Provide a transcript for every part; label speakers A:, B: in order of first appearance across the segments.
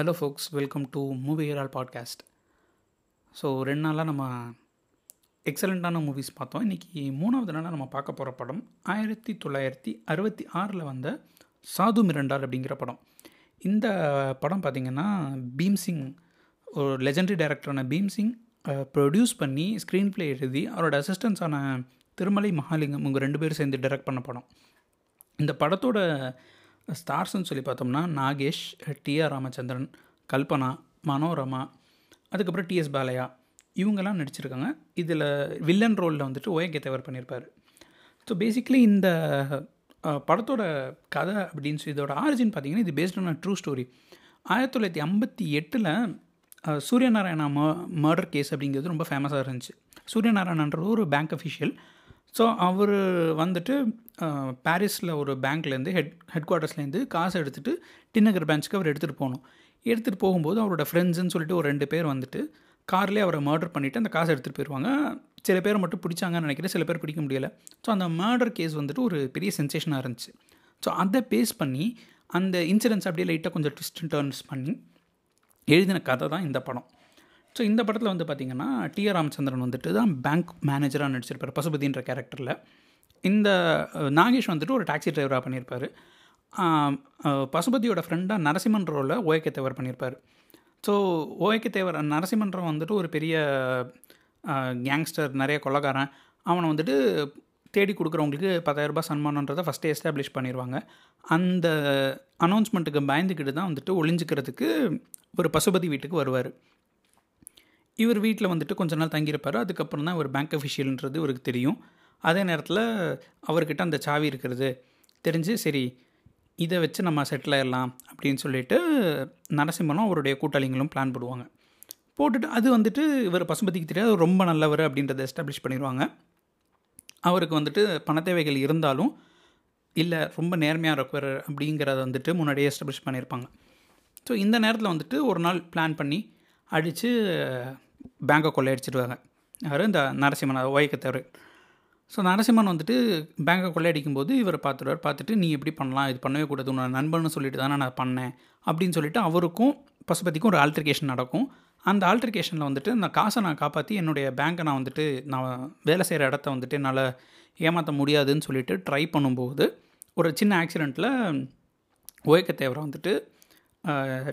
A: Hello folks welcome to movie herald podcast so ரெண்டு நாளாக நம்ம எக்ஸலண்ட்டான மூவிஸ் பார்த்தோம். இன்றைக்கி மூணாவது நாளாக நம்ம பார்க்க போகிற படம் ஆயிரத்தி தொள்ளாயிரத்தி அறுபத்தி ஆறில் வந்த சாது மிரண்டால் அப்படிங்கிற படம். இந்த படம் பார்த்திங்கன்னா பீம்சிங் ஒரு லெஜண்டரி டைரக்டரான பீம்சிங் ப்ரொடியூஸ் பண்ணி ஸ்க்ரீன் ப்ளே எழுதி அவரோட அசிஸ்டன்ஸான திருமலை மகாலிங்கம் இவங்க ரெண்டு பேரும் சேர்ந்து டைரக்ட் பண்ண படம். இந்த படத்தோட ஸ்டார்ஸ்னு சொல்லி பார்த்தோம்னா நாகேஷ் டிஆர் ராமச்சந்திரன் கல்பனா மனோரமா அதுக்கப்புறம் டிஎஸ் பாலையா இவங்கெல்லாம் நடிச்சிருக்காங்க. இதில் வில்லன் ரோலில் வந்துட்டு ஓஏகே தேவர் பண்ணியிருப்பார். ஸோ பேசிக்லி இந்த படத்தோட கதை அப்படின்னு சொல்லி இதோட ஆரிஜின் பார்த்தீங்கன்னா இது பேஸ்ட் ஆன் ட்ரூ ஸ்டோரி ஆயிரத்தி தொள்ளாயிரத்தி ஐம்பத்தி எட்டில் சூரியநாராயணா ம மர்டர் கேஸ் அப்படிங்கிறது ரொம்ப ஃபேமஸாக இருந்துச்சு. சூரியநாராயணன்ற ஒரு பேங்க் அஃபிஷியல் ஸோ அவர் வந்துட்டு பாரிஸில் ஒரு பேங்க்லேருந்து ஹெட் ஹெட் குவார்ட்டர்ஸ்லேருந்து காசு எடுத்துகிட்டு டிநகர் பேங்க்ஸ்க்கு அவர் எடுத்துகிட்டு போகணும் எடுத்துகிட்டு போகும்போது அவரோட ஃப்ரெண்ட்ஸுன்னு சொல்லிட்டு ஒரு ரெண்டு பேர் வந்துட்டு கார்லேயே அவரை மர்டர் பண்ணிவிட்டு அந்த காசை எடுத்துகிட்டு போயிடுவாங்க சில பேர் மட்டும் பிடிச்சாங்கன்னு நினைக்கிறேன் சில பேர் பிடிக்க முடியலை. ஸோ அந்த மர்டர் கேஸ் வந்துட்டு ஒரு பெரிய சென்சேஷனாக இருந்துச்சு. ஸோ அதை பேஸ் பண்ணி அந்த இன்சிடென்ட்ஸ் அப்படியே லைட்டாக கொஞ்சம் ட்விஸ்ட் டர்ன்ஸ் பண்ணி எழுதின கதை தான் இந்த படம். ஸோ இந்த படத்தில் வந்து பார்த்திங்கன்னா டிஆர் ராமச்சந்திரன் வந்துட்டு தான் பேங்க் மேனேஜராக நடிச்சிருப்பார் பசுபதின்ற கேரக்டரில் இந்த நாகேஷ் வந்துட்டு ஒரு டாக்ஸி டிரைவராக பண்ணியிருப்பார் பசுபதியோட ஃப்ரெண்டாக நரசிம்மன் ரோலில் ஓஏகே தேவர் பண்ணியிருப்பார் ஸோ ஓஏகே தேவர் நரசிம்மன்றம் வந்துட்டு ஒரு பெரிய கேங்ஸ்டர் நிறைய கொள்ளக்காரன் அவனை வந்துட்டு தேடி கொடுக்குறவங்களுக்கு பத்தாயிரரூபா சன்மானன்றதை ஃபஸ்ட்டே எஸ்டாப்ளிஷ் பண்ணிடுவாங்க அந்த அனௌன்ஸ்மெண்ட்டுக்கு பயந்துக்கிட்டு தான் வந்துட்டு ஒளிஞ்சிக்கிறதுக்கு ஒரு பசுபதி வீட்டுக்கு வருவார். இவர் வீட்டில் வந்துட்டு கொஞ்ச நாள் தங்கியிருப்பார். அதுக்கப்புறம் தான் ஒரு பேங்க் அஃபிஷியல்ன்றது இவருக்கு தெரியும். அதே நேரத்தில் அவர்கிட்ட அந்த சாவி இருக்கிறது தெரிஞ்சு சரி இதை வச்சு நம்ம செட்டில் ஆயிடலாம் அப்படின்னு சொல்லிட்டு நரசிம்மனும் அவருடைய கூட்டாளிங்களும் பிளான் போடுவாங்க. போட்டுட்டு அது வந்துட்டு இவர் பசுபதிக்கு தெரியாது ரொம்ப நல்லவர் அப்படின்றத எஸ்டாப்ளிஷ் பண்ணிடுவாங்க. அவருக்கு வந்துட்டு பண தேவைகள் இருந்தாலும் இல்லை ரொம்ப நேர்மையாக இருக்கிற அப்படிங்கிறத வந்துட்டு முன்னாடியே எஸ்டாப்ளிஷ் பண்ணியிருப்பாங்க ஸோ இந்த நேரத்தில் வந்துட்டு ஒரு நாள் பிளான் பண்ணி அடித்து பேங்கை கொள்ளையடிச்சிடுவாங்க யார்? இந்த நரசிம்மன் ஒய்க்கத்தவர் ஸோ நரசிம்மன் வந்துட்டு பேங்கை கொள்ளையடிக்கும்போது இவர் பார்த்துருவார். பார்த்துட்டு நீ எப்படி பண்ணலாம் இது பண்ணவே கூடாது. உன்னோட நண்பன்னு சொல்லிட்டு தானே நான் பண்ணேன். அப்படின்னு சொல்லிட்டு அவருக்கும் பசுபதிக்கும் ஒரு ஆல்ட்ரிகேஷன் நடக்கும். அந்த ஆல்ட்ரிகேஷனில் வந்துட்டு அந்த காசை நான் காப்பாற்றி என்னுடைய பேங்க்கை நான் வந்துட்டு நான் வேலை செய்கிற இடத்த வந்துட்டு என்னால் ஏமாற்ற முடியாதுன்னு சொல்லிட்டு ட்ரை பண்ணும்போது ஒரு சின்ன ஆக்சிடெண்ட்டில் ஓயக்க தேவரை வந்துட்டு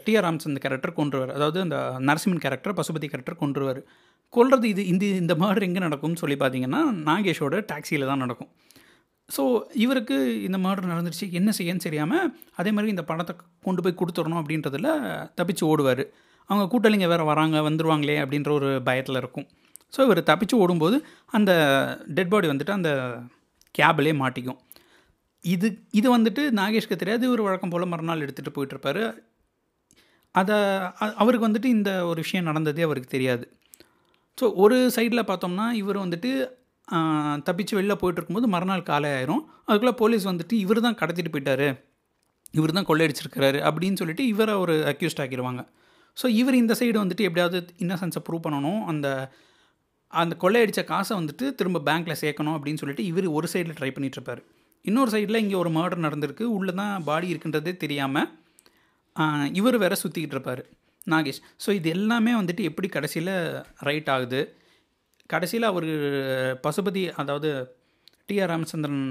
A: டிஆர் ராமச்சந்திர கேரக்டர் கொன்றுவார். அதாவது அந்த நரசிம்மன் கேரக்டர் பசுபதி கேரக்டர் கொண்டுருவார் கொல்றது இது இந்த இந்த மர்டர் எங்கே நடக்கும்னு சொல்லி பார்த்தீங்கன்னா நாகேஷோட டாக்ஸியில் தான் நடக்கும். ஸோ இவருக்கு இந்த மர்டர் நடந்துருச்சு. என்ன செய்யன்னு தெரியாமல் அதே மாதிரி இந்த பணத்தை கொண்டு போய் கொடுத்துடணும் அப்படின்றதில் தப்பிச்சு ஓடுவார். அவங்க கூட்டாளிங்க வேறு வராங்க வந்துருவாங்களே அப்படின்ற ஒரு பயத்தில் இருக்கும். ஸோ இவர் தப்பிச்சு ஓடும்போது அந்த டெட் பாடி வந்துட்டு அந்த கேபிலே மாட்டிக்கும். இது இது வந்துட்டு நாகேஷ்க்கு தெரியாது. இவர் வழக்கம் போல் மறுநாள் எடுத்துகிட்டு போயிட்டுருப்பாரு அதை அவருக்கு வந்துட்டு இந்த ஒரு விஷயம் நடந்ததே அவருக்கு தெரியாது. ஸோ ஒரு சைடில் பார்த்தோம்னா இவர் வந்துட்டு தப்பிச்சு வெளில போயிட்டுருக்கும்போது மறுநாள் காலை ஆயிரும். அதுக்குள்ளே போலீஸ் வந்துட்டு இவர் தான் கடத்திட்டு போயிட்டாரு. இவர் தான் கொள்ளையடிச்சிருக்கிறாரு அப்படின்னு சொல்லிட்டு இவரை ஒரு அக்யூஸ்ட் ஆக்கிடுவாங்க ஸோ இவர் இந்த சைடு வந்துட்டு எப்படியாவது இன்னசென்ஸை ப்ரூவ் பண்ணணும். அந்த அந்த கொள்ளையடித்த காசை வந்துட்டு திரும்ப பேங்க்கில் சேர்க்கணும் அப்படின்னு சொல்லிட்டு இவர் ஒரு சைடில் ட்ரை பண்ணிகிட்ருப்பார் இன்னொரு சைடில் இங்கே ஒரு மர்டர் நடந்திருக்கு. உள்ளே தான் பாடி இருக்குன்றதே தெரியாமல் இவர் வேற சுற்றிக்கிட்டு இருப்பார் நாகேஷ். ஸோ இது எல்லாமே வந்துட்டு எப்படி கடைசியில் ரைட் ஆகுது? கடைசியில் அவர் பசுபதி அதாவது டிஆர் ராமச்சந்திரன்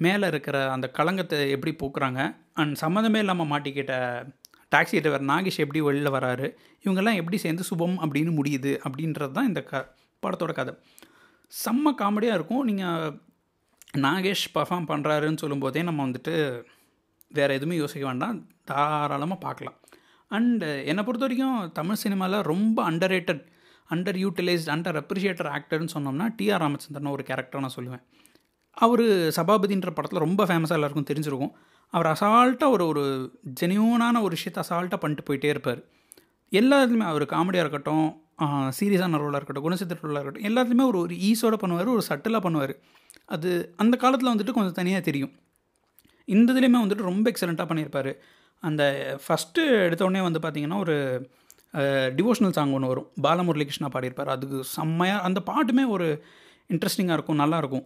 A: மேலே இருக்கிற அந்த களங்கத்தை எப்படி போக்குறாங்க? அண்ட் சம்மந்தமே இல்லாமல் மாட்டிக்கிட்ட டாக்ஸி டிரைவர் நாகேஷ் எப்படி வெளில வராரு? இவங்கெல்லாம் எப்படி சேர்ந்து சுபம் அப்படின்னு முடியுது? அப்படின்றது தான் இந்த க படத்தோட கதை. செம்ம காமெடியாக இருக்கும். நீங்கள் நாகேஷ் பர்ஃபார்ம் பண்ணுறாருன்னு சொல்லும்போதே நம்ம வந்துட்டு வேறு எதுவுமே யோசிக்க வேண்டாம். தாராளமாக பார்க்கலாம். அண்டு என்னை பொறுத்த வரைக்கும் தமிழ் சினிமாவில் ரொம்ப underrated underutilised underappreciated ஆக்டர்னு சொன்னோம்னா டிஆர் ராமச்சந்திரன் ஒரு கேரக்டர் நான் சொல்லுவேன். அவர் சபாபதின்ற படத்தில் ரொம்ப ஃபேமஸாக எல்லாருக்கும் தெரிஞ்சிருக்கும். அவர் அசால்ட்டாக ஒரு ஒரு ஜெனியூனான ஒரு விஷயத்தை அசால்ட்டாக பண்ணிட்டு போயிட்டே இருப்பார். எல்லாத்துலேயுமே அவர் காமெடியாக இருக்கட்டும் சீரியஸான ரோலாக இருக்கட்டும் குணசித்திர ரோலாக இருக்கட்டும் எல்லாத்துலேயுமே ஒரு ஒரு ஈஸோட பண்ணுவார் ஒரு சட்டிலாக பண்ணுவார். அது அந்த காலத்தில் வந்துட்டு கொஞ்சம் தனியாக தெரியும். இந்த இதுலேயுமே வந்துட்டு ரொம்ப எக்ஸலண்ட்டாக பண்ணியிருப்பார். அந்த ஃபஸ்ட்டு எடுத்தோடனே வந்து பார்த்திங்கன்னா ஒரு டிவோஷனல் சாங் ஒன்று வரும். பாலமுரளிகிருஷ்ணா பாடியிருப்பார். அதுக்கு செம்மையாக அந்த பாட்டுமே ஒரு இன்ட்ரெஸ்டிங்காக இருக்கும் நல்லாயிருக்கும்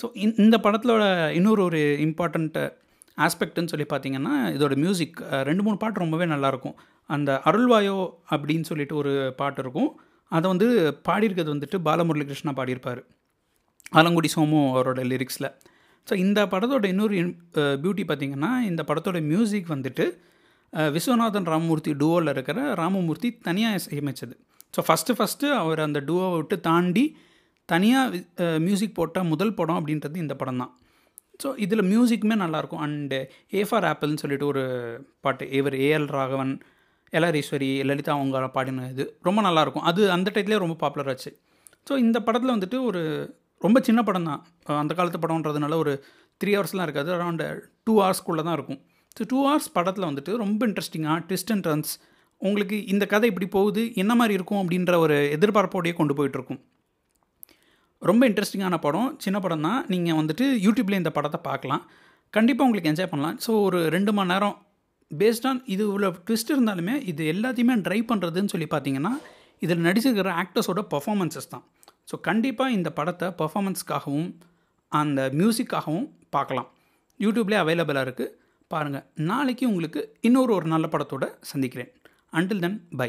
A: ஸோ இந்த படத்தோட இன்னொரு ஒரு இம்பார்ட்டண்ட்டு ஆஸ்பெக்ட்னு சொல்லி பார்த்தீங்கன்னா இதோட மியூசிக் ரெண்டு மூணு பாட்டு ரொம்பவே நல்லாயிருக்கும் அந்த அருள்வாயோ அப்படின்னு சொல்லிட்டு ஒரு பாட்டு இருக்கும். அதை வந்து பாடியிருக்கிறது வந்துட்டு பாலமுரளிகிருஷ்ணா பாடியிருப்பார். ஆலங்குடி சோமு அவரோட லிரிக்ஸில் ஸோ இந்த படத்தோட இன்னொரு பியூட்டி பார்த்திங்கன்னா இந்த படத்தோட மியூசிக் வந்துட்டு விஸ்வநாதன் ராமமூர்த்தி டூவோவில் இருக்கிற ராமமூர்த்தி தனியாக இசையமைச்சது. ஸோ ஃபஸ்ட்டு ஃபஸ்ட்டு அவர் அந்த டூவோவை விட்டு தாண்டி தனியாக மியூசிக் போட்ட முதல் படம் அப்படின்றது இந்த படம் தான். ஸோ இதில் மியூசிக்குமே நல்லாயிருக்கும் அண்டு ஏ ஃபார் ஆப்பிள்னு சொல்லிட்டு ஒரு பாட்டு. இவர் ஏஎல் ராகவன் எல்ஆரீஸ்வரி லலிதா அவங்க பாடின இது ரொம்ப நல்லாயிருக்கும் அது அந்த டைத்துலேயே ரொம்ப பாப்புலர் ஆச்சு. ஸோ இந்த படத்தில் வந்துட்டு ஒரு ரொம்ப சின்ன படம் தான் அந்த காலத்து படம்ன்றதுனால ஒரு த்ரீ ஹவர்ஸ்லாம் இருக்காது. அரௌண்ட் டூ ஹவர்ஸ்க்குள்ளே தான் இருக்கும். ஸோ டூ ஹவர்ஸ் படத்தில் வந்துட்டு ரொம்ப இன்ட்ரெஸ்டிங்காக ட்விஸ்ட் அண்ட் டர்ன்ஸ் உங்களுக்கு இந்த கதை இப்படி போகுது என்ன மாதிரி இருக்கும் அப்படின்ற ஒரு எதிர்பார்ப்போடையே கொண்டு போயிட்டுருக்கும் ரொம்ப இன்ட்ரெஸ்டிங்கான படம் சின்ன படம் தான் நீங்கள் வந்துட்டு யூடியூப்லேயே இந்த படத்தை பார்க்கலாம். கண்டிப்பாக உங்களுக்கு என்ஜாய் பண்ணலாம். ஸோ ஒரு ரெண்டு மணி நேரம் பேஸ்ட் ஆன் இது உள்ள ட்விஸ்ட் இருந்தாலுமே இது எல்லாத்தையுமே ட்ரை பண்ணுறதுன்னு சொல்லி பார்த்தீங்கன்னா இதில் நடிச்சிருக்கிற ஆக்டர்ஸோட பர்ஃபாமன்ஸஸ் தான். ஸோ கண்டிப்பாக இந்த படத்தை பர்ஃபாமன்ஸ்க்காகவும் அந்த மியூசிக்காகவும் பார்க்கலாம். யூடியூப்லேயே அவைலபிளாக இருக்குது பாருங்கள் நாளைக்கு உங்களுக்கு இன்னொரு ஒரு நல்ல படத்தோட சந்திக்கிறேன். Until then by